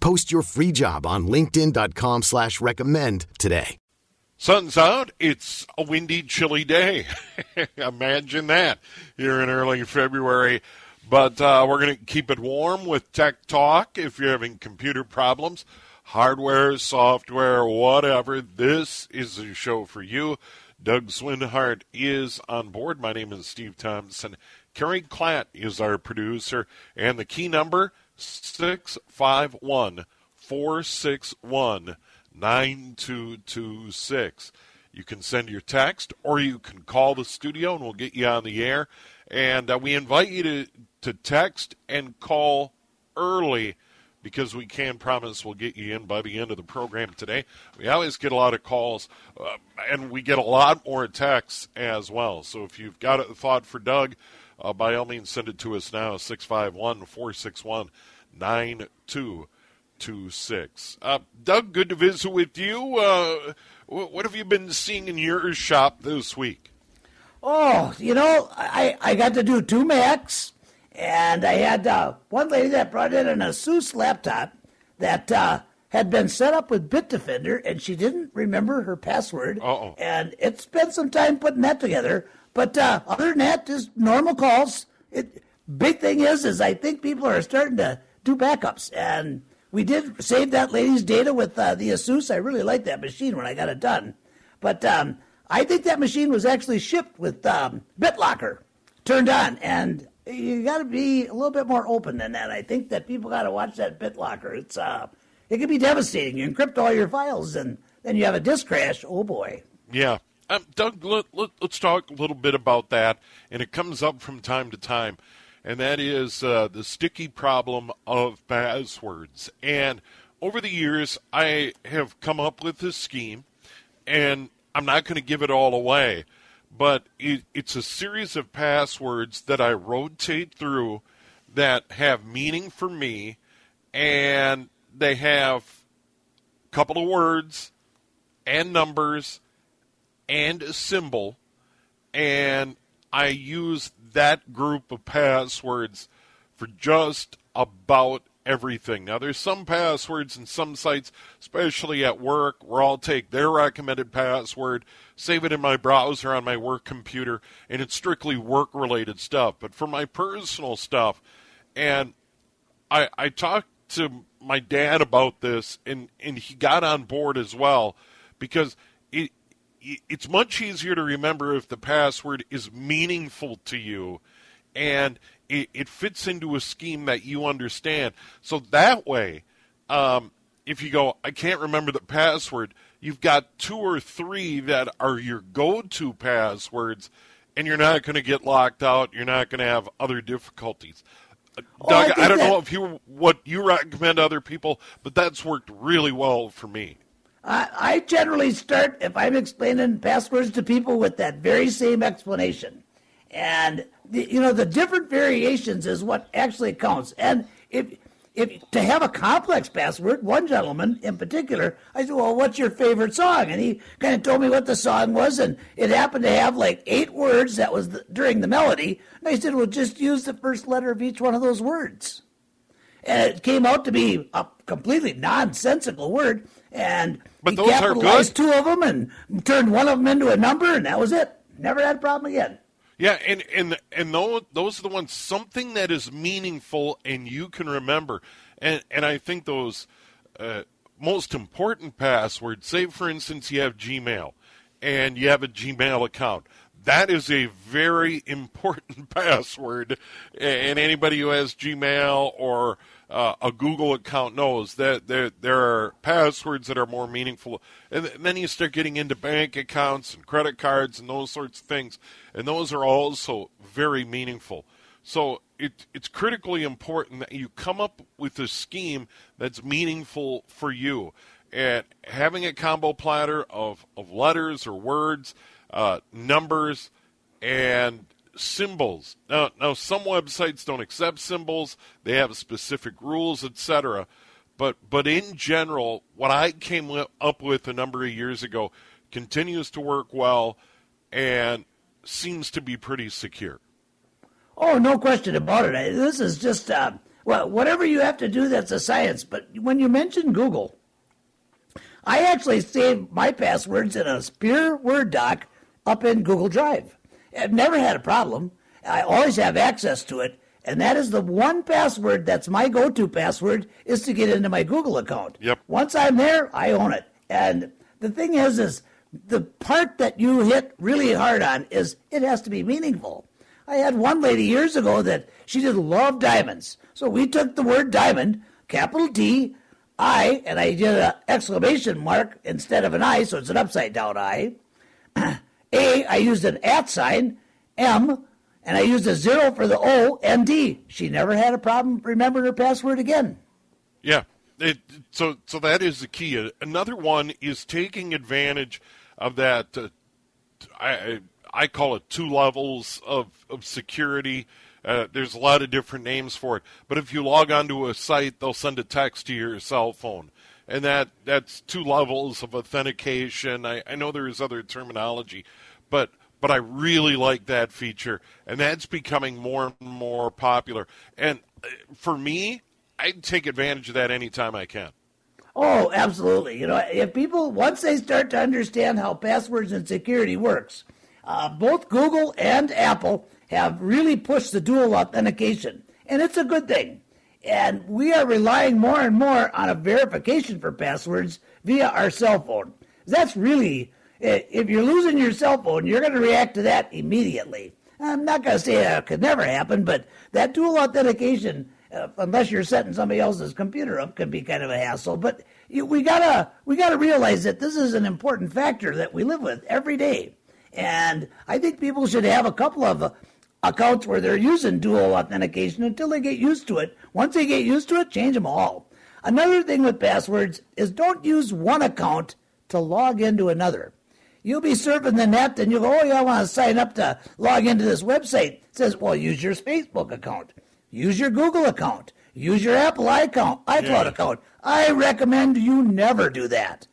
Post your free job on linkedin.com slash recommend today. Sun's out. It's a windy, chilly day. Imagine that here in early February. But uh, we're going to keep it warm with Tech Talk. If you're having computer problems, hardware, software, whatever, this is a show for you. Doug Swinhart is on board. My name is Steve Thompson. Carrie Klatt is our producer. And the key number, 651 461 9226. You can send your text or you can call the studio and we'll get you on the air. And uh, we invite you to, to text and call early because we can promise we'll get you in by the end of the program today. We always get a lot of calls, uh, and we get a lot more texts as well. So if you've got a thought for Doug, uh, by all means, send it to us now, 651 461 9226. Uh, Doug, good to visit with you. Uh, what have you been seeing in your shop this week? Oh, you know, I, I got to do two Macs, and I had uh, one lady that brought in an Asus laptop that uh, had been set up with Bitdefender, and she didn't remember her password. Uh-oh. And it spent some time putting that together. But uh, other than that, just normal calls. It, big thing is, is I think people are starting to do backups, and we did save that lady's data with uh, the Asus. I really liked that machine when I got it done. But um, I think that machine was actually shipped with um, BitLocker turned on, and you got to be a little bit more open than that. I think that people got to watch that BitLocker. It's uh, it can be devastating. You encrypt all your files, and then you have a disk crash. Oh boy. Yeah. Um, Doug, let, let, us talk a little bit about that, and it comes up from time to time, and that is uh, the sticky problem of passwords. And over the years, I have come up with this scheme, and I'm not going to give it all away, but it, it's a series of passwords that I rotate through that have meaning for me, and they have a couple of words and numbers and a symbol, and I use that group of passwords for just about everything. Now, there's some passwords and some sites, especially at work, where I'll take their recommended password, save it in my browser on my work computer, and it's strictly work related stuff. But for my personal stuff, and I, I talked to my dad about this, and, and he got on board as well because it's much easier to remember if the password is meaningful to you and it, it fits into a scheme that you understand. So that way, um, if you go, I can't remember the password, you've got two or three that are your go to passwords, and you're not going to get locked out. You're not going to have other difficulties. Oh, Doug, I I, don't think know if you what you recommend to other people, but that's worked really well for me. I, I generally start if I'm explaining passwords to people with that very same explanation, and the, you know the different variations is what actually counts. And if if to have a complex password, one gentleman in particular, I said, "Well, what's your favorite song?" And he kind of told me what the song was, and it happened to have like eight words that was the, during the melody. And I said, "Well, just use the first letter of each one of those words." and it came out to be a completely nonsensical word. And But he those are capitalized two of them and turned one of them into a number, and that was it. Never had a problem again. Yeah, and and and those those are the ones something that is meaningful and you can remember, and and I think those uh, most important passwords. say for instance you have Gmail and you have a Gmail account. That is a very important password, and anybody who has Gmail or uh, a Google account knows that there there are passwords that are more meaningful. And then you start getting into bank accounts and credit cards and those sorts of things, and those are also very meaningful. So it, it's critically important that you come up with a scheme that's meaningful for you. And having a combo platter of, of letters or words, uh, numbers, and symbols. Now, now some websites don't accept symbols; they have specific rules, etc. But but in general, what I came up with a number of years ago continues to work well, and seems to be pretty secure. Oh, no question about it. This is just uh, well, whatever you have to do, that's a science. But when you mention Google, I actually saved my passwords in a pure Word doc up in Google Drive. I've never had a problem. I always have access to it, and that is the one password that's my go-to password is to get into my Google account. Yep. Once I'm there, I own it. And the thing is, is the part that you hit really hard on is it has to be meaningful. I had one lady years ago that she just loved diamonds. So we took the word diamond, capital D, I, and I did an exclamation mark instead of an I, so it's an upside down I. A, I used an at sign, M, and I used a zero for the O and D. She never had a problem remembering her password again. Yeah, it, so so that is the key. Another one is taking advantage of that. Uh, I I call it two levels of, of security. Uh, there's a lot of different names for it. But if you log onto a site, they'll send a text to your cell phone. And that, that's two levels of authentication. I, I know there is other terminology, but but I really like that feature, and that's becoming more and more popular. And uh, for me, I take advantage of that anytime I can. Oh, absolutely. You know, if people once they start to understand how passwords and security works, uh, both Google and Apple have really pushed the dual authentication, and it's a good thing. And we are relying more and more on a verification for passwords via our cell phone. That's really, if you're losing your cell phone, you're going to react to that immediately. I'm not going to say that could never happen, but that dual authentication, uh, unless you're setting somebody else's computer up, can be kind of a hassle. But we gotta we gotta realize that this is an important factor that we live with every day. And I think people should have a couple of accounts where they're using dual authentication until they get used to it. Once they get used to it, change them all. Another thing with passwords is don't use one account to log into another. You'll be surfing the net and you'll go, oh, yeah, I want to sign up to log into this website. It says, well, use your Facebook account, use your Google account, use your Apple iCloud, iCloud yeah. account. I recommend you never do that.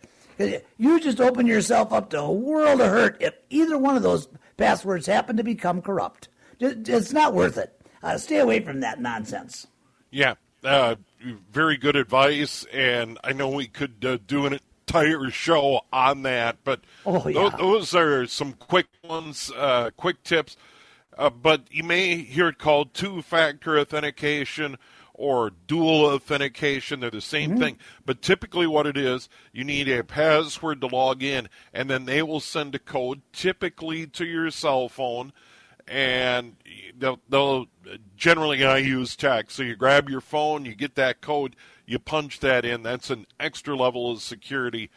You just open yourself up to a world of hurt if either one of those passwords happen to become corrupt. It's not worth it. Uh, stay away from that nonsense. Yeah, uh, very good advice, and I know we could uh, do an entire show on that, but oh, yeah. th- those are some quick ones, uh, quick tips. Uh, but you may hear it called two-factor authentication or dual authentication. They're the same mm-hmm. thing. But typically, what it is, you need a password to log in, and then they will send a code, typically to your cell phone. And they'll, they'll generally, I use text. So you grab your phone, you get that code, you punch that in. That's an extra level of security.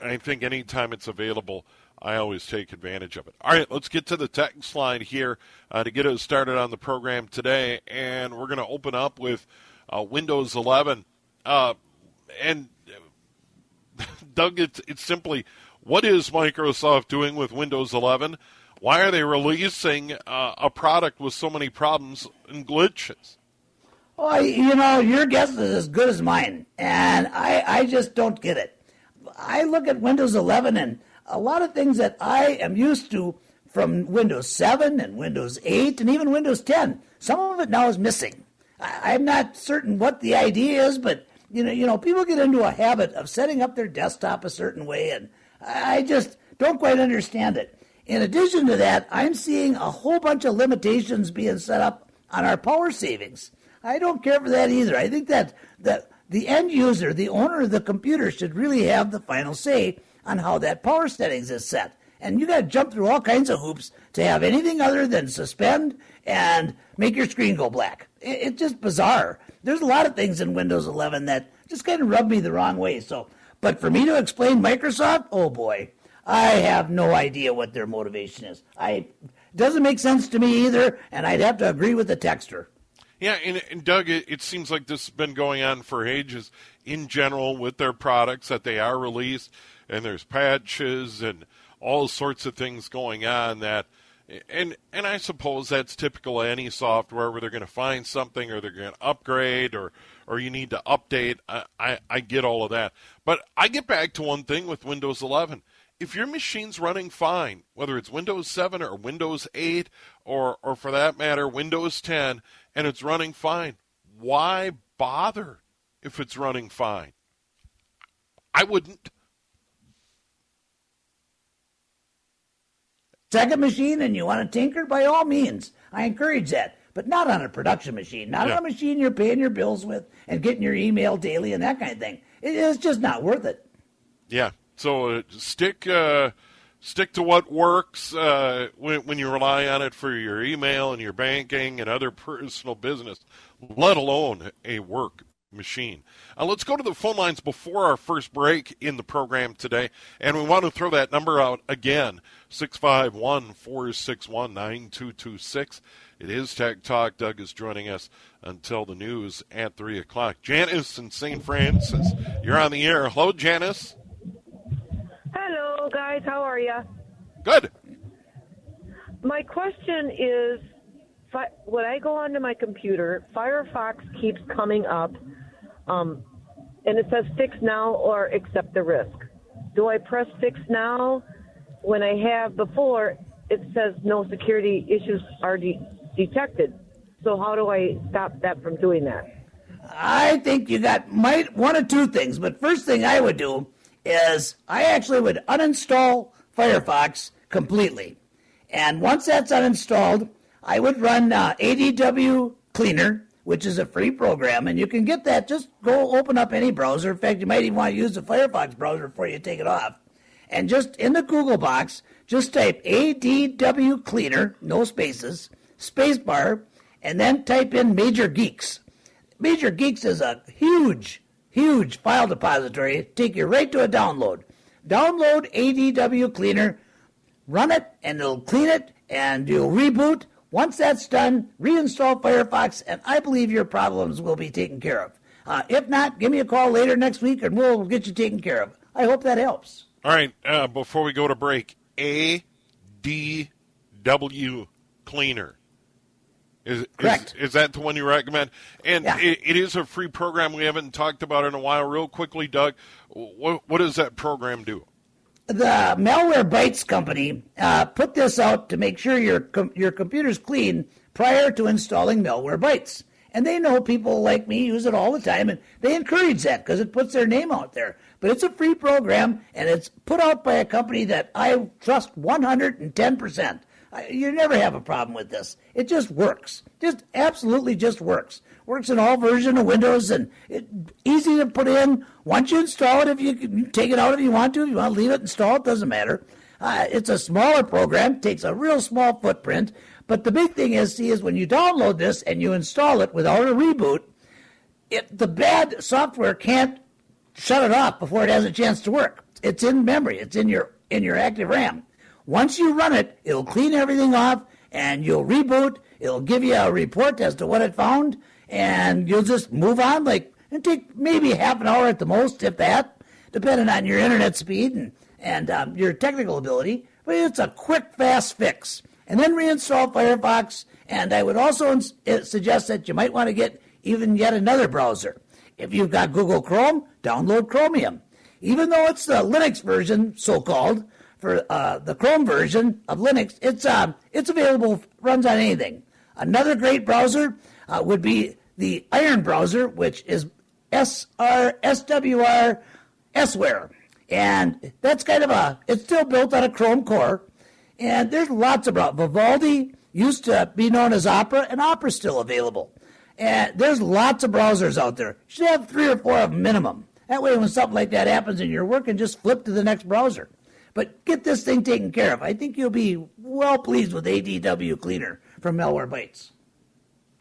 I think anytime it's available, I always take advantage of it. All right, let's get to the text line here uh, to get us started on the program today. And we're going to open up with uh, Windows 11. Uh, and Doug, it's, it's simply what is Microsoft doing with Windows 11? Why are they releasing uh, a product with so many problems and glitches? Well, you know, your guess is as good as mine, and I, I just don't get it. I look at Windows 11 and a lot of things that I am used to from Windows 7 and Windows 8 and even Windows 10. Some of it now is missing. I, am not certain what the idea is, but you know, you know, people get into a habit of setting up their desktop a certain way, and I just don't quite understand it. In addition to that, I'm seeing a whole bunch of limitations being set up on our power savings. I don't care for that either. I think that that the end user, the owner of the computer, should really have the final say on how that power settings is set. And you got to jump through all kinds of hoops to have anything other than suspend and make your screen go black. It's just bizarre. There's a lot of things in Windows 11 that just kind of rub me the wrong way. So, but for me to explain Microsoft, oh boy, I have no idea what their motivation is. I doesn't make sense to me either, and I'd have to agree with the texter. Yeah, and, and Doug, it, it, seems like this has been going on for ages in general with their products that they are released, and there's patches and all sorts of things going on that and and I suppose that's typical of any software where they're going to find something or they're going to upgrade or or you need to update. I, I, I get all of that, but I get back to one thing with Windows 11 if your machine's running fine, whether it's Windows 7 or Windows 8 or, or for that matter, Windows 10, and it's running fine, why bother if it's running fine? I wouldn't. Second machine and you want to tinker, by all means. I encourage that. But not on a production machine. Not yeah. on a machine you're paying your bills with and getting your email daily and that kind of thing. It's just not worth it. Yeah, so uh, stick uh, stick to what works uh, when, when you rely on it for your email and your banking and other personal business, let alone a work machine. Uh, let's go to the phone lines before our first break in the program today. And we want to throw that number out again 651 461 9226. It is Tech Talk. Doug is joining us until the news at 3 o'clock. Janice in St. Francis, you're on the air. Hello, Janice. Hello, guys. How are you? Good. My question is when I go onto my computer, Firefox keeps coming up, um, and it says fix now or accept the risk. Do I press fix now when I have before? It says no security issues are de- detected. So how do I stop that from doing that? I think you got might one or two things. But first thing I would do is I actually would uninstall Firefox completely. And once that's uninstalled, I would run uh, ADW Cleaner, which is a free program, and you can get that. Just go open up any browser. In fact, you might even want to use the Firefox browser before you take it off. And just in the Google box, just type ADW Cleaner, no spaces, spacebar, and then type in Major Geeks. Major Geeks is a huge huge file depository, take you right to a download. Download ADW Cleaner, run it, and it'll clean it, and you'll reboot. Once that's done, reinstall Firefox, and I believe your problems will be taken care of. Uh, if not, give me a call later next week, and we'll get you taken care of. I hope that helps. All right. Uh, before we go to break, ADW Cleaner. Is, Correct. Is, is, that the one you recommend? And yeah. it, it is a free program. We haven't talked about it in a while. Real quickly, Doug, what, what does that program do? The Malware Malwarebytes company uh, put this out to make sure your com- your computer's clean prior to installing Malware Malwarebytes. And they know people like me use it all the time, and they encourage that because it puts their name out there. But it's a free program, and it's put out by a company that I trust 110% you never have a problem with this. It just works. Just absolutely just works. Works in all version of Windows and it, easy to put in. Once you install it, if you can take it out if you want to, if you want to leave it installed, doesn't matter. Uh, it's a smaller program, takes a real small footprint. But the big thing is, see, is when you download this and you install it without a reboot, it the bad software can't shut it off before it has a chance to work. It's in memory. It's in your in your active RAM. Once you run it, it'll clean everything off and you'll reboot. It'll give you a report as to what it found, and you'll just move on. Like it take maybe half an hour at the most, if that, depending on your internet speed and and um, your technical ability. But it's a quick, fast fix. And then reinstall Firefox. And I would also ins- uh, suggest that you might want to get even yet another browser. If you've got Google Chrome, download Chromium. Even though it's the Linux version, so called, for uh, the Chrome version of Linux. It's uh, it's available, runs on anything. Another great browser uh, would be the Iron browser, which is SR SWR Sware, and that's kind of a. It's still built on a Chrome core, and there's lots of Vivaldi used to be known as Opera, and Opera's still available. And there's lots of browsers out there. You should have three or four of them minimum. That way, when something like that happens in your work, and just flip to the next browser. But get this thing taken care of. I think you'll be well pleased with ADW Cleaner from Malwarebytes.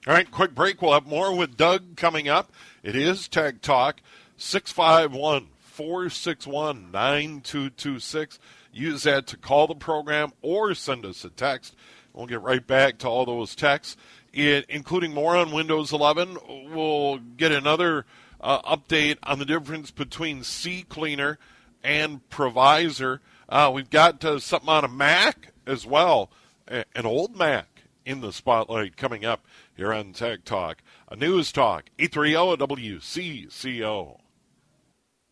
All right, quick break. We'll have more with Doug coming up. It is Tech Talk, 651 461 9226. Use that to call the program or send us a text. We'll get right back to all those texts, it, including more on Windows 11. We'll get another uh, update on the difference between CCleaner and PrivaZer. Uh, we've got uh, something on a Mac as well, an old Mac in the spotlight coming up here on Tech Talk. A News Talk, 830 WCCO.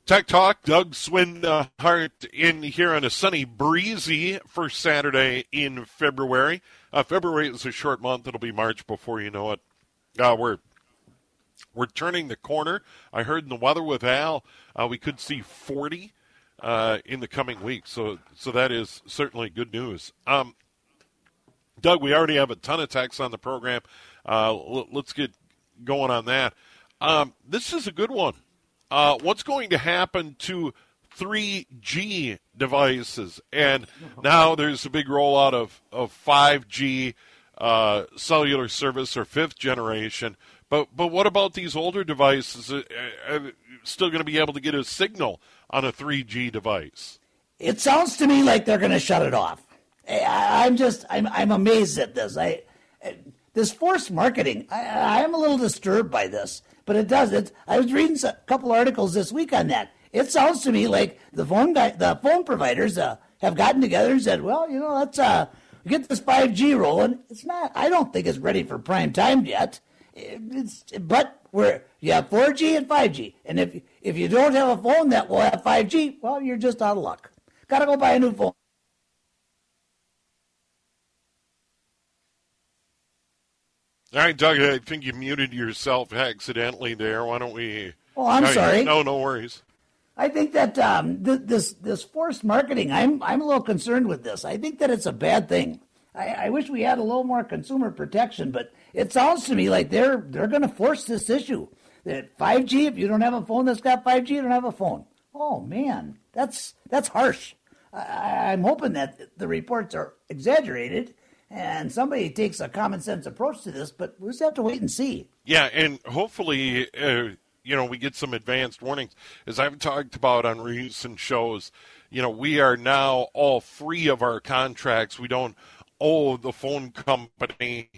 Tech Talk, Doug Swinhart in here on a sunny, breezy first Saturday in February. Uh, February is a short month. It'll be March before you know it. Uh, we're we're turning the corner. I heard in the weather with Al, uh, we could see 40 uh, in the coming weeks. So so that is certainly good news. Um, Doug, we already have a ton of texts on the program. Uh, l- let's get going on that. Um, this is a good one uh, what's going to happen to 3G devices? And now there's a big rollout of, of 5G uh, cellular service or fifth generation. But but what about these older devices? Are, uh, are still going to be able to get a signal on a 3G device? It sounds to me like they're going to shut it off. I, am just I'm I'm amazed at this. I this forced marketing. I, I'm a little disturbed by this but it does. It. I was reading a couple articles this week on that. It sounds to me like the phone guy, the phone providers uh, have gotten together and said, "Well, you know, let's uh, get this 5G rolling." It's not. I don't think it's ready for prime time yet. It's but we're you have 4G and 5G, and if if you don't have a phone that will have 5G, well, you're just out of luck. Got to go buy a new phone. All right, Doug, I think you muted yourself accidentally there. Why don't we? Oh, I'm sorry. No, no worries. I think that um, th- this this forced marketing, I'm I'm a little concerned with this. I think that it's a bad thing. I, I wish we had a little more consumer protection, but it sounds to me like they're they're going to force this issue that 5G. If you don't have a phone that's got 5G, you don't have a phone. Oh man, that's that's harsh. I, I'm hoping that the reports are exaggerated and somebody takes a common sense approach to this, but we just have to wait and see. Yeah, and hopefully, uh, you know, we get some advanced warnings. As I've talked about on recent shows, you know, we are now all free of our contracts. We don't owe the phone company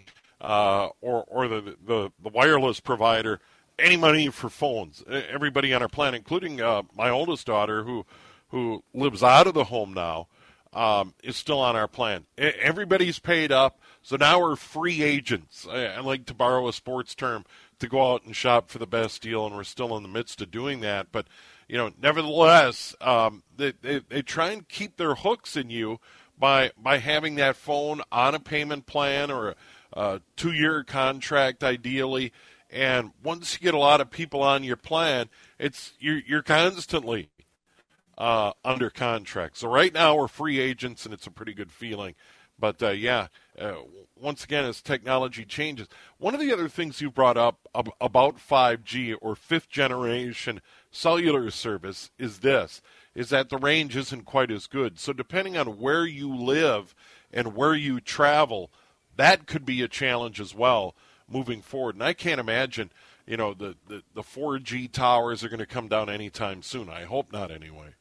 uh, or or the, the the wireless provider any money for phones. Everybody on our plan, including uh, my oldest daughter, who who lives out of the home now um, is still on our plan. Everybody's paid up, so now we're free agents. I, I, like to borrow a sports term to go out and shop for the best deal, and we're still in the midst of doing that. But you know, nevertheless, um, they, they, they try and keep their hooks in you by by having that phone on a payment plan or a, a two year contract, ideally. And once you get a lot of people on your plan, it's you're, you're constantly uh, under contract. So right now we're free agents, and it's a pretty good feeling. But uh, yeah, uh, once again, as technology changes, one of the other things you brought up ab- about 5G or fifth generation cellular service is this: is that the range isn't quite as good. So depending on where you live and where you travel, that could be a challenge as well moving forward. And I can't imagine, you know, the, the, the 4G towers are going to come down anytime soon. I hope not, anyway.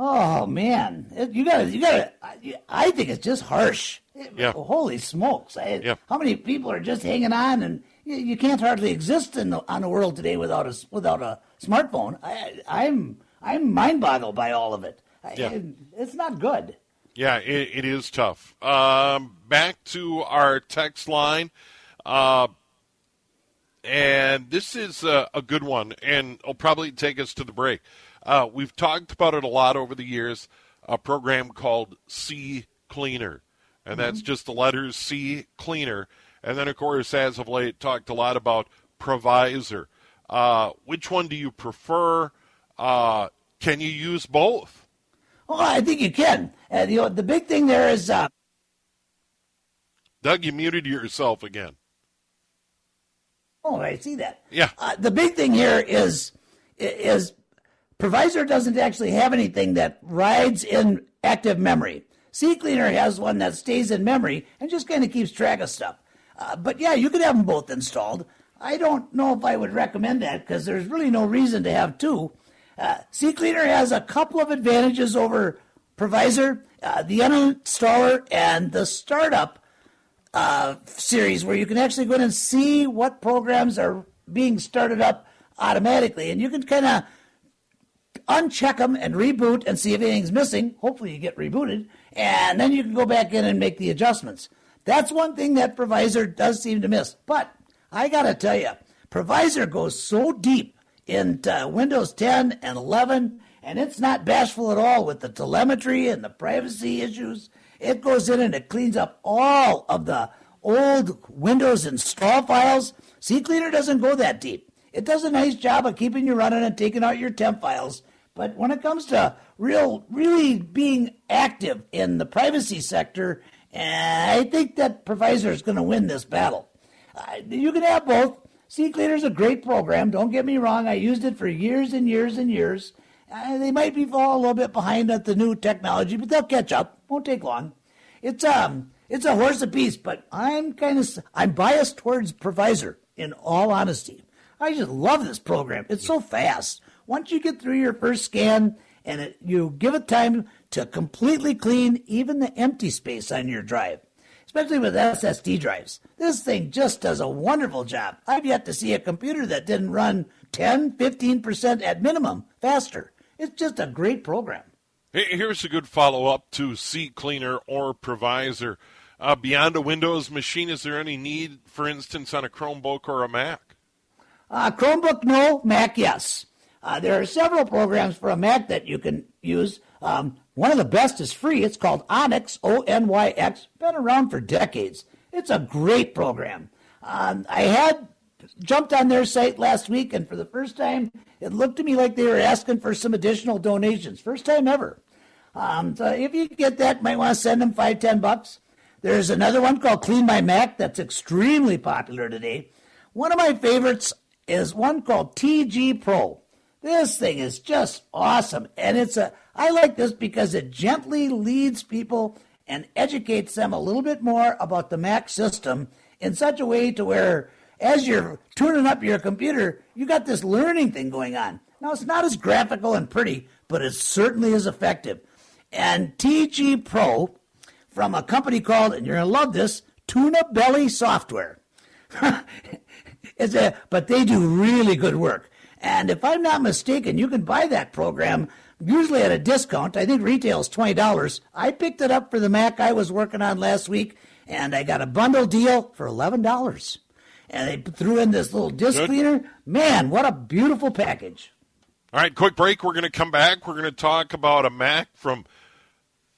Oh man, you got to you got to. I think it's just harsh. Yeah. Holy smokes! I, yeah. How many people are just hanging on, and you, you can't hardly exist in the, on the world today without a without a smartphone. I, I'm I'm mind boggled by all of it. Yeah. I, it's not good. Yeah, it, it is tough. Um, back to our text line. Uh, and this is a, a, good one, and it'll probably take us to the break. Uh, we've talked about it a lot over the years. A program called C Cleaner, and mm-hmm. that's just the letters C Cleaner. And then, of course, as of late, talked a lot about PrivaZer. Uh, which one do you prefer? Uh, can you use both? Well, I think you can. Uh, the, the big thing there is. Uh... Doug, you muted yourself again. Oh, I see that. Yeah. Uh, the big thing here is is PrivaZer doesn't actually have anything that rides in active memory. CCleaner has one that stays in memory and just kind of keeps track of stuff. Uh, but yeah, you could have them both installed. I don't know if I would recommend that because there's really no reason to have two. Uh, CCleaner has a couple of advantages over PrivaZer, uh, the uninstaller and the startup uh, series, where you can actually go in and see what programs are being started up automatically, and you can kind of uncheck them and reboot and see if anything's missing. Hopefully, you get rebooted, and then you can go back in and make the adjustments. That's one thing that PrivaZer does seem to miss. But I got to tell you, PrivaZer goes so deep into Windows 10 and 11, and it's not bashful at all with the telemetry and the privacy issues. It goes in and it cleans up all of the old Windows install files. CCleaner doesn't go that deep. It does a nice job of keeping you running and taking out your temp files. But when it comes to real, really being active in the privacy sector, I think that PrivaZer is going to win this battle. Uh, you can have both. CCleaner is a great program. Don't get me wrong. I used it for years and years and years. Uh, they might be fall a little bit behind at the new technology, but they'll catch up. Won't take long. It's um, it's a horse apiece, but I'm kind of I'm biased towards PrivaZer. In all honesty, I just love this program. It's so fast. Once you get through your first scan and it, you give it time to completely clean even the empty space on your drive, especially with SSD drives. This thing just does a wonderful job. I've yet to see a computer that didn't run 10, 15% at minimum faster. It's just a great program. Here's a good follow up to CCleaner or PrivaZer. Uh, beyond a Windows machine, is there any need, for instance, on a Chromebook or a Mac? Uh, Chromebook, no. Mac, yes. Uh, there are several programs for a Mac that you can use. Um, one of the best is free. It's called Onyx, O N Y X. Been around for decades. It's a great program. Um, I had jumped on their site last week, and for the first time, it looked to me like they were asking for some additional donations. First time ever. Um, so if you get that, might want to send them five, ten bucks. There's another one called Clean My Mac that's extremely popular today. One of my favorites is one called TG Pro. This thing is just awesome. And it's a I like this because it gently leads people and educates them a little bit more about the Mac system in such a way to where as you're tuning up your computer, you got this learning thing going on. Now it's not as graphical and pretty, but it certainly is effective. And TG Pro from a company called, and you're gonna love this, Tuna Belly Software. it's a, but they do really good work. And if I'm not mistaken, you can buy that program usually at a discount. I think retail's twenty dollars. I picked it up for the Mac I was working on last week, and I got a bundle deal for eleven dollars. And they threw in this little disc Good. cleaner. Man, what a beautiful package! All right, quick break. We're going to come back. We're going to talk about a Mac from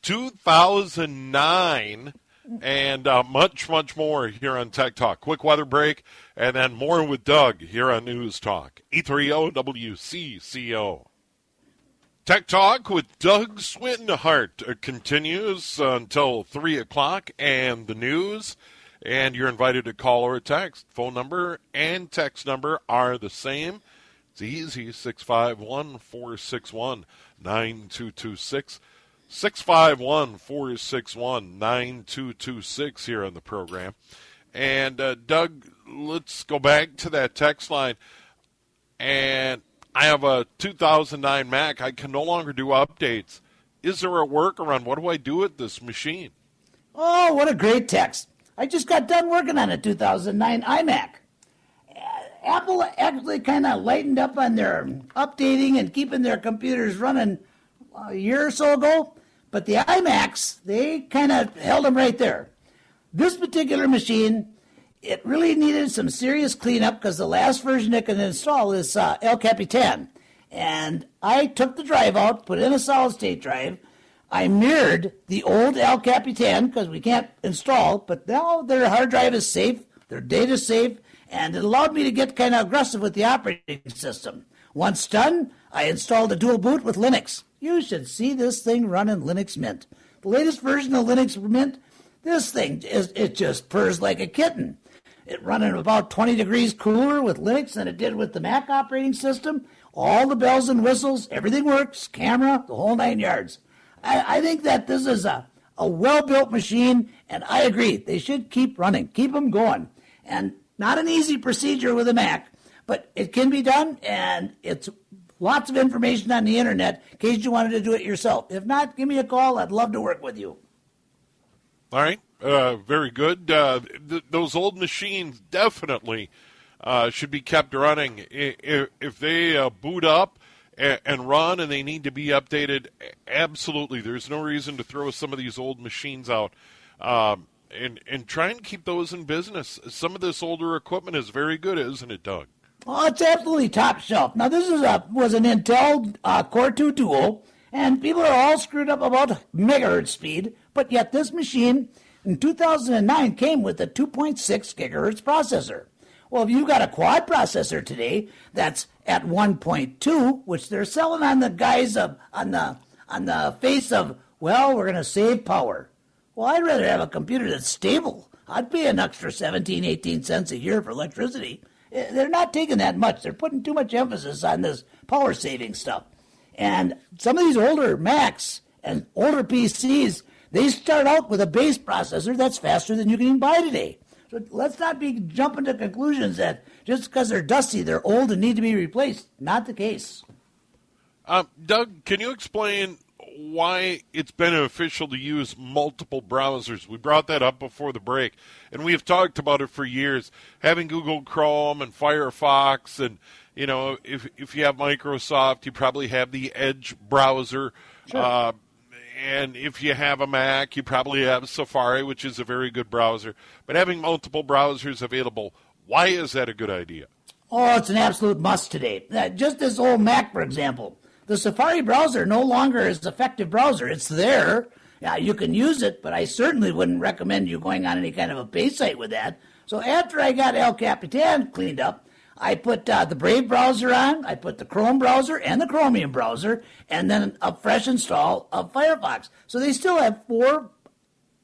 2009 and uh, much, much more here on Tech Talk. Quick weather break, and then more with Doug here on News Talk. 830 WCCO. Tech Talk with Doug Swinhart continues until 3 o'clock, and the news. And you're invited to call or text. Phone number and text number are the same. It's easy 651 461 9226. 651 461 9226 here on the program. And uh, Doug, let's go back to that text line. And I have a 2009 Mac. I can no longer do updates. Is there a workaround? What do I do with this machine? Oh, what a great text. I just got done working on a 2009 iMac. Apple actually kind of lightened up on their updating and keeping their computers running a year or so ago. But the iMacs, they kind of held them right there. This particular machine, it really needed some serious cleanup because the last version it can install is uh, El Capitan. And I took the drive out, put in a solid state drive. I mirrored the old El Capitan because we can't install, but now their hard drive is safe, their data is safe, and it allowed me to get kind of aggressive with the operating system. Once done, I installed a dual boot with Linux. You should see this thing run in Linux Mint. The latest version of Linux Mint, this thing is it just purrs like a kitten. it running about 20 degrees cooler with Linux than it did with the Mac operating system. All the bells and whistles, everything works, camera, the whole nine yards. I, I think that this is a, a well built machine, and I agree. They should keep running, keep them going. And not an easy procedure with a Mac, but it can be done, and it's lots of information on the internet in case you wanted to do it yourself. If not, give me a call. I'd love to work with you. All right. Uh, very good. Uh, th- those old machines definitely uh, should be kept running. If, if they uh, boot up and, run and they need to be updated, absolutely. There's no reason to throw some of these old machines out. Um, and, and try and keep those in business. Some of this older equipment is very good, isn't it, Doug? Oh, it's absolutely top shelf. Now, this is a was an Intel uh, Core 2 Duo, and people are all screwed up about megahertz speed, but yet this machine in 2009 came with a 2.6 gigahertz processor. Well, if you've got a quad processor today that's at 1.2, which they're selling on the guise of on the on the face of, well, we're going to save power. Well, I'd rather have a computer that's stable. I'd pay an extra 17, 18 cents a year for electricity. Eh, they're not taking that much. They're putting too much emphasis on this power saving stuff. And some of these older Macs and older PCs, they start out with a base processor that's faster than you can even buy today. So let's not be jumping to conclusions that just because they're dusty, they're old and need to be replaced. Not the case. Uh, Doug, can you explain why it's beneficial to use multiple browsers? We brought that up before the break, and we have talked about it for years. Having Google Chrome and Firefox, and you know, if if you have Microsoft, you probably have the Edge browser. Sure. Uh, and if you have a Mac, you probably have Safari, which is a very good browser. But having multiple browsers available, why is that a good idea? Oh, it's an absolute must today. Uh, just this old Mac, for example, the Safari browser no longer is effective browser. It's there. Yeah, you can use it, but I certainly wouldn't recommend you going on any kind of a base site with that. So after I got El Capitan cleaned up, I put uh, the Brave browser on, I put the Chrome browser and the Chromium browser, and then a fresh install of Firefox. So they still have four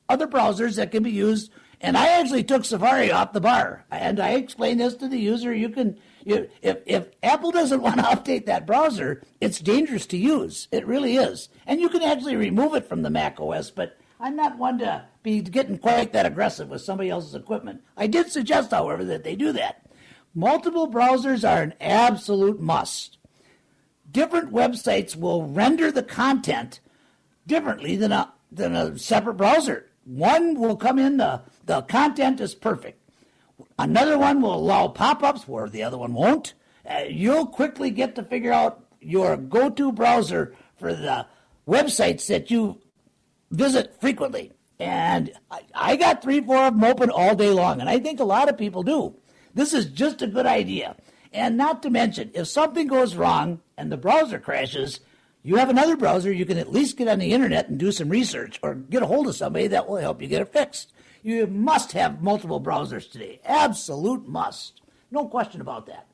other browsers that can be used. And I actually took Safari off the bar, and I explained this to the user. You can, you, if if Apple doesn't want to update that browser, it's dangerous to use. It really is, and you can actually remove it from the Mac OS. But I'm not one to be getting quite that aggressive with somebody else's equipment. I did suggest, however, that they do that. Multiple browsers are an absolute must. Different websites will render the content differently than a, than a separate browser. One will come in, the, the content is perfect. Another one will allow pop ups where the other one won't. Uh, you'll quickly get to figure out your go to browser for the websites that you visit frequently. And I, I got three, four of them open all day long, and I think a lot of people do. This is just a good idea. And not to mention, if something goes wrong and the browser crashes, you have another browser, you can at least get on the internet and do some research or get a hold of somebody that will help you get it fixed. You must have multiple browsers today. Absolute must. No question about that.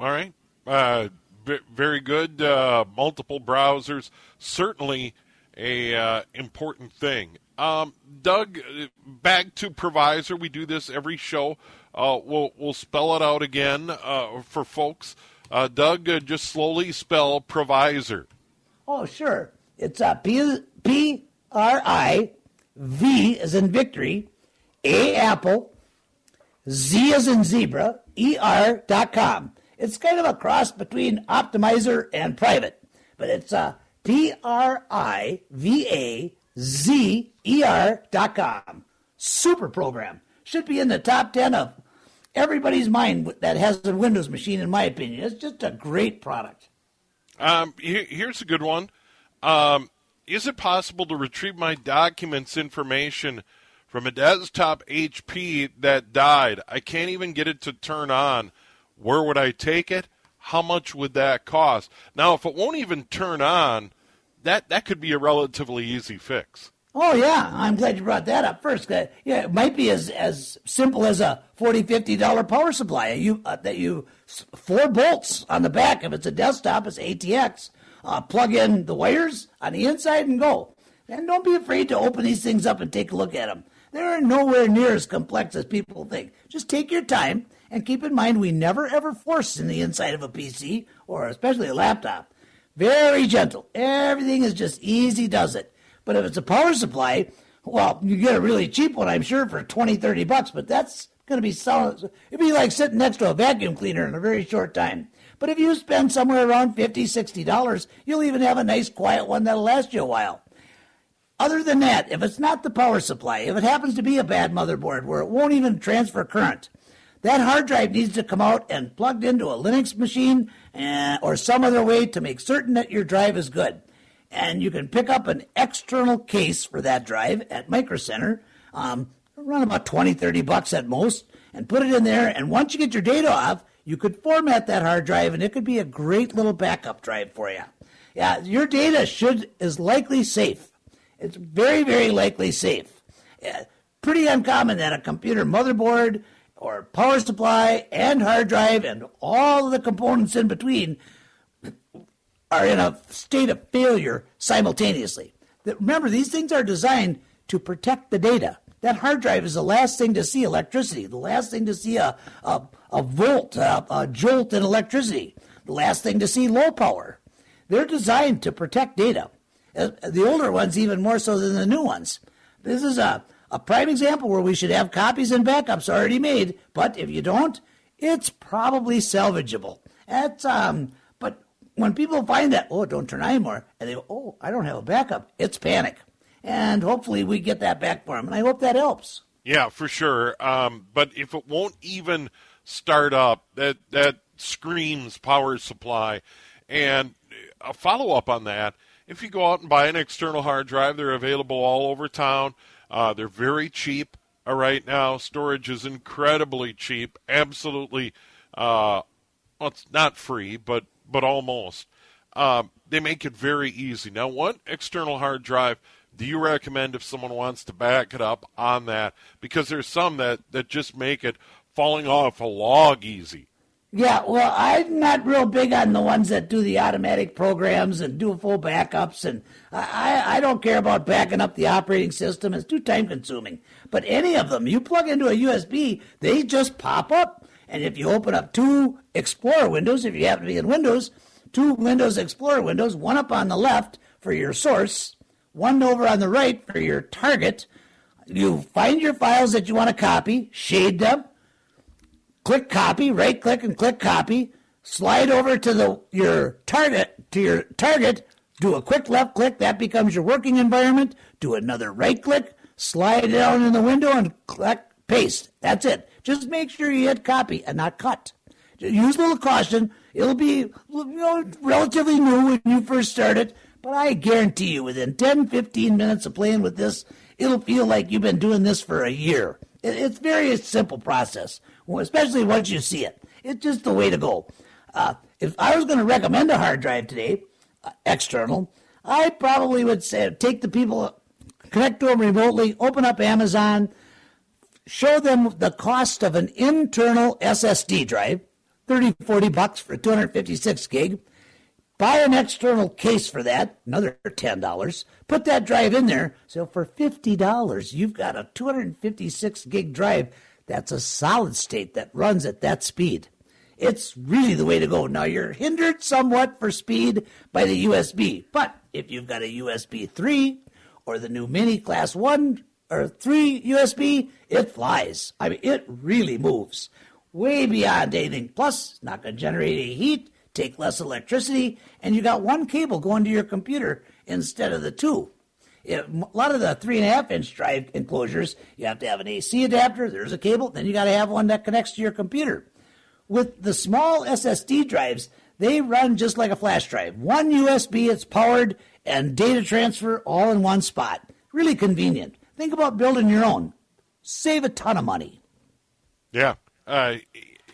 All right. Uh, b- very good. Uh, multiple browsers. Certainly a uh, important thing. Um, Doug, back to PrivaZer. We do this every show. Uh, we'll we'll spell it out again uh, for folks. Uh, Doug, uh, just slowly spell PrivaZer. Oh, sure. It's uh, P P R I V as in victory, A apple, Z as in zebra, E R dot com. It's kind of a cross between optimizer and private, but it's uh, P R I V A Z E R dot com. Super program. Should be in the top 10 of everybody's mind that has a Windows machine, in my opinion. It's just a great product. Um, here's a good one. Um, is it possible to retrieve my documents information from a desktop HP that died? I can't even get it to turn on. Where would I take it? How much would that cost? Now, if it won't even turn on, that, that could be a relatively easy fix. Oh yeah, I'm glad you brought that up first. Uh, yeah, it might be as as simple as a 40 50 dollar power supply. You uh, that you four bolts on the back. If it's a desktop, it's ATX. Uh, plug in the wires on the inside and go. And don't be afraid to open these things up and take a look at them. They're nowhere near as complex as people think. Just take your time and keep in mind we never ever force in the inside of a PC or especially a laptop. Very gentle. Everything is just easy does it. But if it's a power supply, well, you get a really cheap one, I'm sure, for 20, 30 bucks, but that's going to be solid. It'd be like sitting next to a vacuum cleaner in a very short time. But if you spend somewhere around 50 $60, you'll even have a nice quiet one that'll last you a while. Other than that, if it's not the power supply, if it happens to be a bad motherboard where it won't even transfer current, that hard drive needs to come out and plugged into a Linux machine uh, or some other way to make certain that your drive is good. And you can pick up an external case for that drive at Micro Center, um, about 20, 30 bucks at most, and put it in there. And once you get your data off, you could format that hard drive and it could be a great little backup drive for you. Yeah, your data should is likely safe. It's very, very likely safe. Yeah, pretty uncommon that a computer motherboard or power supply and hard drive and all the components in between are in a state of failure simultaneously. Remember, these things are designed to protect the data. That hard drive is the last thing to see electricity, the last thing to see a, a, a volt, a, a jolt in electricity, the last thing to see low power. They're designed to protect data. Uh, the older ones even more so than the new ones. This is a, a prime example where we should have copies and backups already made, but if you don't, it's probably salvageable. That's um when people find that, oh, don't turn anymore, and they go, oh, I don't have a backup, it's panic. And hopefully we get that back for them, and I hope that helps. Yeah, for sure. Um, but if it won't even start up, that that screams power supply. And a follow up on that if you go out and buy an external hard drive, they're available all over town. Uh, they're very cheap uh, right now. Storage is incredibly cheap. Absolutely, uh, well, it's not free, but but almost. Um, they make it very easy. Now, what external hard drive do you recommend if someone wants to back it up on that? Because there's some that, that just make it falling off a log easy. Yeah, well, I'm not real big on the ones that do the automatic programs and do full backups, and I, I don't care about backing up the operating system. It's too time consuming. But any of them, you plug into a USB, they just pop up. And if you open up two Explorer windows, if you happen to be in Windows, two Windows Explorer windows, one up on the left for your source, one over on the right for your target, you find your files that you want to copy, shade them, click copy, right click and click copy, slide over to the your target to your target, do a quick left click, that becomes your working environment, do another right click, slide down in the window and click paste. That's it. Just make sure you hit copy and not cut. Use a little caution. It'll be you know, relatively new when you first start it, but I guarantee you within 10, 15 minutes of playing with this, it'll feel like you've been doing this for a year. It's very simple process especially once you see it. It's just the way to go. Uh, if I was going to recommend a hard drive today, uh, external, I probably would say take the people, connect to them remotely, open up Amazon, show them the cost of an internal SSD drive, 30, 40 bucks for 256 gig. Buy an external case for that, another $10. Put that drive in there. So for $50, you've got a 256 gig drive that's a solid state that runs at that speed. It's really the way to go. Now, you're hindered somewhat for speed by the USB, but if you've got a USB 3 or the new Mini Class 1 or 3 USB, it flies. I mean, it really moves way beyond anything. Plus, it's not going to generate any heat, take less electricity, and you got one cable going to your computer instead of the two a lot of the three and a half inch drive enclosures, you have to have an AC adapter. There's a cable. Then you got to have one that connects to your computer. With the small SSD drives, they run just like a flash drive. One USB, it's powered, and data transfer all in one spot. Really convenient. Think about building your own. Save a ton of money. Yeah, uh,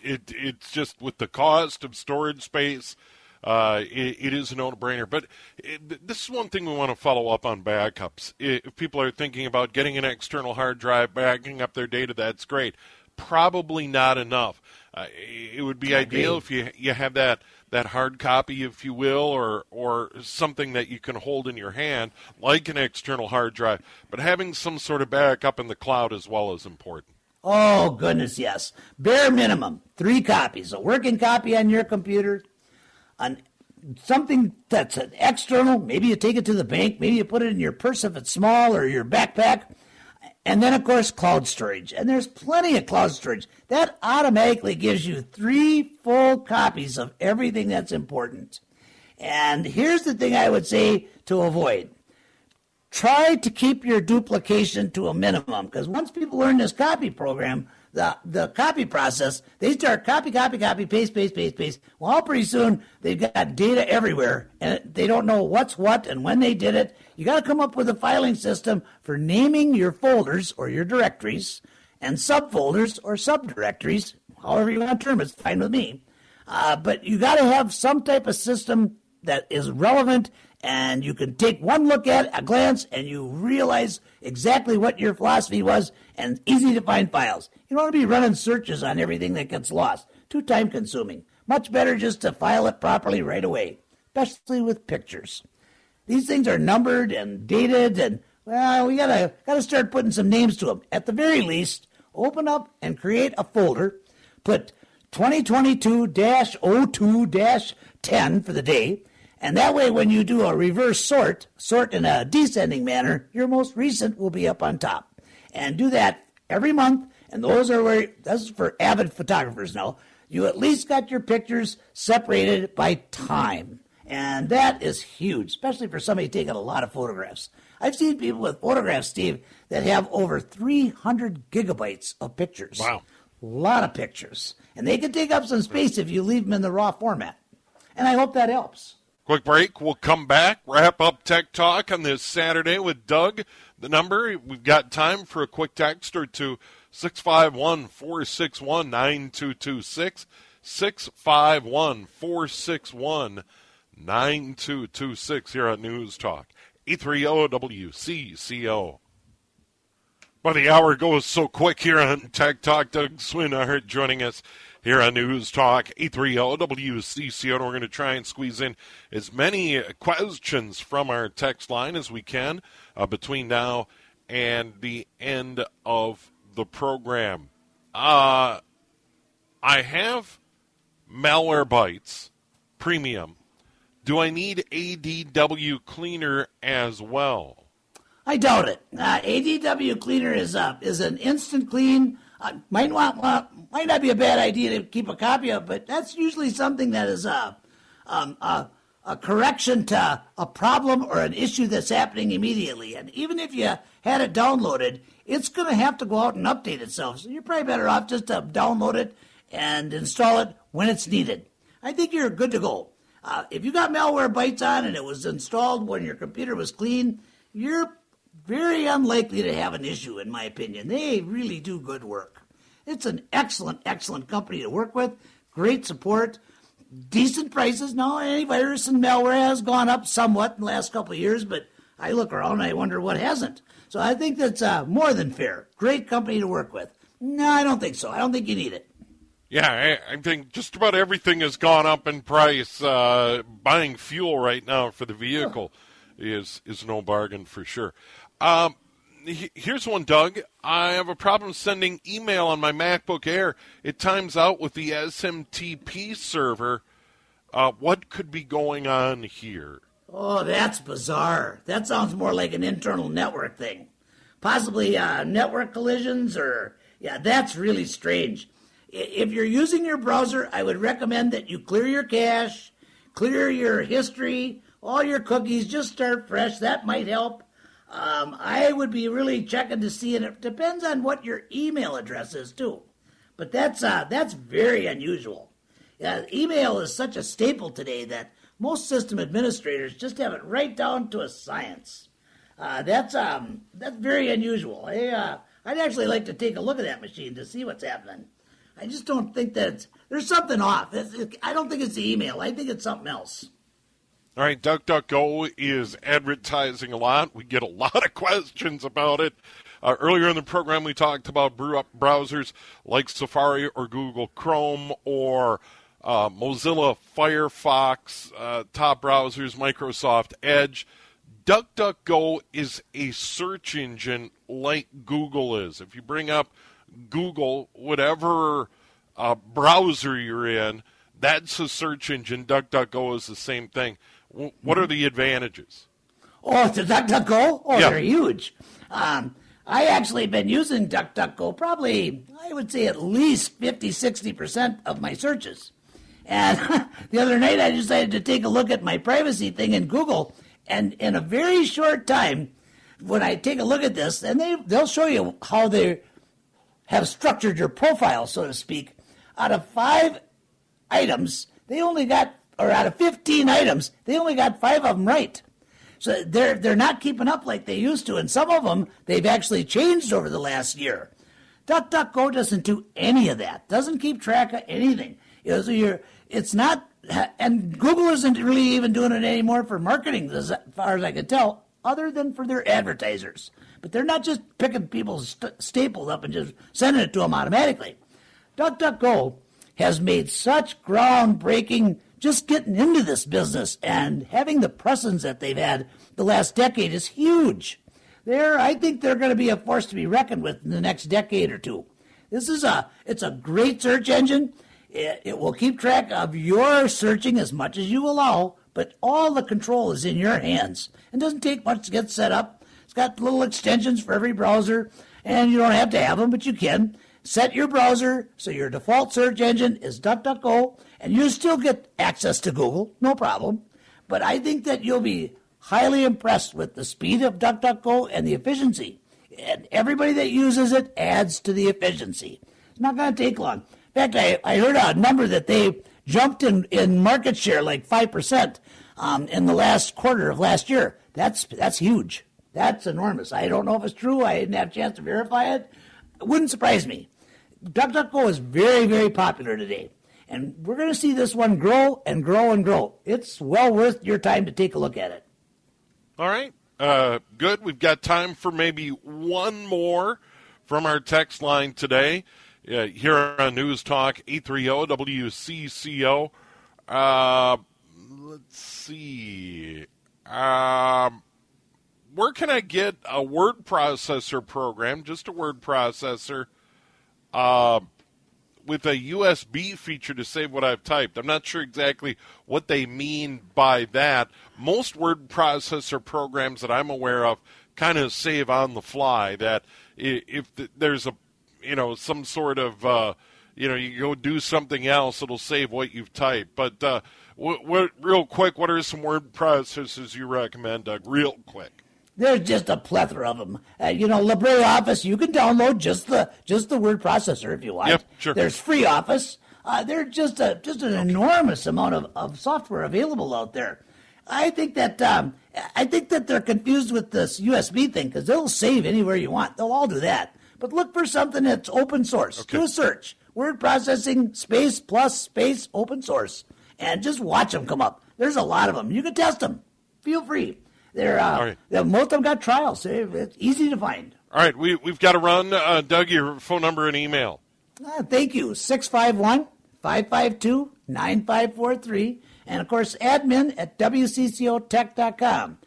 it it's just with the cost of storage space uh, it, it is a no-brainer. But it, this is one thing we want to follow up on backups. If people are thinking about getting an external hard drive, backing up their data, that's great. Probably not enough. Uh, it would be ideal if you you have that that hard copy, if you will, or or something that you can hold in your hand, like an external hard drive. But having some sort of backup in the cloud as well is important. Oh, goodness, yes. Bare minimum, three copies. A working copy on your computer, an, something that's an external. Maybe you take it to the bank. Maybe you put it in your purse if it's small or your backpack. And then, of course, cloud storage. And there's plenty of cloud storage. That automatically gives you three full copies of everything that's important. And here's the thing I would say to avoid try to keep your duplication to a minimum because once people learn this copy program, the, the copy process, they start copy, copy, copy, paste, paste, paste, paste. Well, pretty soon they've got data everywhere and they don't know what's what and when they did it. You got to come up with a filing system for naming your folders or your directories and subfolders or subdirectories, however you want to term it, it's fine with me. Uh, but you got to have some type of system that is relevant and you can take one look at a glance and you realize exactly what your philosophy was and easy to find files. You don't want to be running searches on everything that gets lost. Too time consuming. Much better just to file it properly right away, especially with pictures. These things are numbered and dated and well, we gotta gotta start putting some names to them. At the very least, open up and create a folder. Put 2022-02-10 for the day, and that way, when you do a reverse sort, sort in a descending manner, your most recent will be up on top. And do that every month and those are where, this is for avid photographers now, you at least got your pictures separated by time. And that is huge, especially for somebody taking a lot of photographs. I've seen people with photographs, Steve, that have over 300 gigabytes of pictures. Wow. A lot of pictures. And they can take up some space if you leave them in the raw format. And I hope that helps. Quick break. We'll come back, wrap up Tech Talk on this Saturday with Doug. The number, we've got time for a quick text or two 651 461 9226. 651 461 9226 here on News Talk. 830 WCCO. Well, the hour goes so quick here on Tech Talk. Doug Swinart joining us here on News Talk 830 WCCO. And we're going to try and squeeze in as many questions from our text line as we can uh, between now and the end of the program. Uh, I have Malwarebytes Premium. Do I need ADW Cleaner as well? I doubt it. Uh, ADW Cleaner is up is an instant clean. Uh, might want, might not be a bad idea to keep a copy of, but that's usually something that is uh, um, a, a correction to a problem or an issue that's happening immediately. And even if you had it downloaded, it's going to have to go out and update itself. So you're probably better off just to download it and install it when it's needed. I think you're good to go. Uh, if you got Malwarebytes on and it was installed when your computer was clean, you're very unlikely to have an issue, in my opinion. They really do good work. It's an excellent, excellent company to work with. Great support, decent prices. Now, antivirus and malware has gone up somewhat in the last couple of years, but I look around and I wonder what hasn't. So I think that's uh, more than fair. Great company to work with. No, I don't think so. I don't think you need it. Yeah, I, I think just about everything has gone up in price. Uh, buying fuel right now for the vehicle is is no bargain for sure. Um, here's one, Doug. I have a problem sending email on my MacBook Air. It times out with the SMTP server. Uh, what could be going on here? Oh, that's bizarre. That sounds more like an internal network thing. Possibly uh, network collisions, or yeah, that's really strange. If you're using your browser, I would recommend that you clear your cache, clear your history, all your cookies, just start fresh. That might help. Um, I would be really checking to see, and it depends on what your email address is too. But that's uh, that's very unusual. Uh, email is such a staple today that most system administrators just have it right down to a science. Uh, that's um, that's very unusual. I, uh, I'd actually like to take a look at that machine to see what's happening. I just don't think that there's something off. It, I don't think it's the email. I think it's something else. All right, DuckDuckGo is advertising a lot. We get a lot of questions about it. Uh, earlier in the program, we talked about browsers like Safari or Google Chrome or uh, Mozilla Firefox, uh, top browsers, Microsoft Edge. DuckDuckGo is a search engine like Google is. If you bring up Google, whatever uh, browser you're in, that's a search engine. DuckDuckGo is the same thing. W- what are the advantages? Oh, to DuckDuckGo? Oh, Yeah. they're huge. Um, I actually been using DuckDuckGo probably, I would say, at least 50, 60% of my searches. And the other night I decided to take a look at my privacy thing in Google, and in a very short time, when I take a look at this, and they, they'll show you how they have structured your profile, so to speak, out of five items, they only got, or out of 15 items, they only got five of them right. So they're they're not keeping up like they used to, and some of them they've actually changed over the last year. DuckDuckGo doesn't do any of that. Doesn't keep track of anything. You know, so you're, it's not, and Google isn't really even doing it anymore for marketing, as far as I can tell, other than for their advertisers. But they're not just picking people's st- staples up and just sending it to them automatically. DuckDuckGo has made such groundbreaking just getting into this business and having the presence that they've had the last decade is huge. They're, I think they're going to be a force to be reckoned with in the next decade or two. This is a, it's a great search engine. It, it will keep track of your searching as much as you allow, but all the control is in your hands. It doesn't take much to get set up. It's got little extensions for every browser, and you don't have to have them, but you can. Set your browser so your default search engine is DuckDuckGo, and you still get access to Google, no problem. But I think that you'll be highly impressed with the speed of DuckDuckGo and the efficiency. And everybody that uses it adds to the efficiency. It's not going to take long. In fact, I, I heard a number that they jumped in, in market share like 5% um, in the last quarter of last year. That's, that's huge. That's enormous. I don't know if it's true. I didn't have a chance to verify it. It wouldn't surprise me. DuckDuckGo is very, very popular today. And we're going to see this one grow and grow and grow. It's well worth your time to take a look at it. All right. Uh, good. We've got time for maybe one more from our text line today uh, here on News Talk 830 WCCO. Uh, let's see. Um, where can I get a word processor program, just a word processor, uh, with a USB feature to save what I've typed? I'm not sure exactly what they mean by that. Most word processor programs that I'm aware of kind of save on the fly. That if there's a, you know, some sort of, uh, you know, you go do something else, it'll save what you've typed. But uh, what, what, real quick, what are some word processors you recommend, Doug? Real quick. There's just a plethora of them. Uh, you know, LibreOffice, you can download just the just the word processor if you want. Yep, sure. There's FreeOffice. Uh, there's just a just an enormous amount of, of software available out there. I think that um, I think that they're confused with this USB thing because they'll save anywhere you want. They'll all do that. But look for something that's open source. Do a search. Word processing space plus space open source, and just watch them come up. There's a lot of them. You can test them. Feel free. They're uh, right. they're- most of them got trials. It's easy to find. All right, we, we've got to run. Uh, Doug, your phone number and email. Uh, thank you. 651 552 9543. And of course, admin at WCCOtech.com.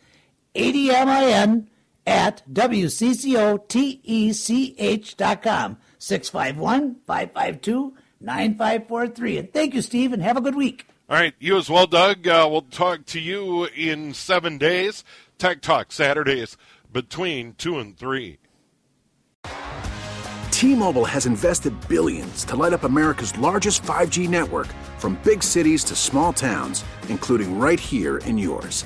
ADMIN at WCCOTECH.com. 651 552 9543. And thank you, Steve, and have a good week. All right, you as well, Doug. Uh, we'll talk to you in seven days. Tech Talk Saturdays between 2 and 3. T-Mobile has invested billions to light up America's largest 5G network from big cities to small towns, including right here in yours.